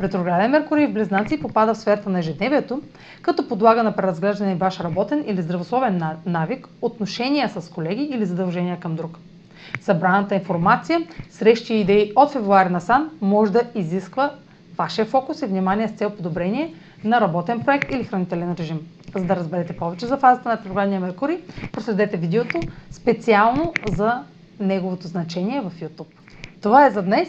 Ретрограден Меркурий в Близнаци попада в сферата на ежедневието, като подлага на преразглеждане ваш работен или здравословен навик, отношения с колеги или задължения към друг. Събраната информация, срещи и идеи от февруари насам може да изисква вашия фокус и внимание с цел подобрение на работен проект или хранителен режим. За да разберете повече за фазата на ретроградния Меркурий, проследете видеото специално за неговото значение в YouTube. Това е за днес.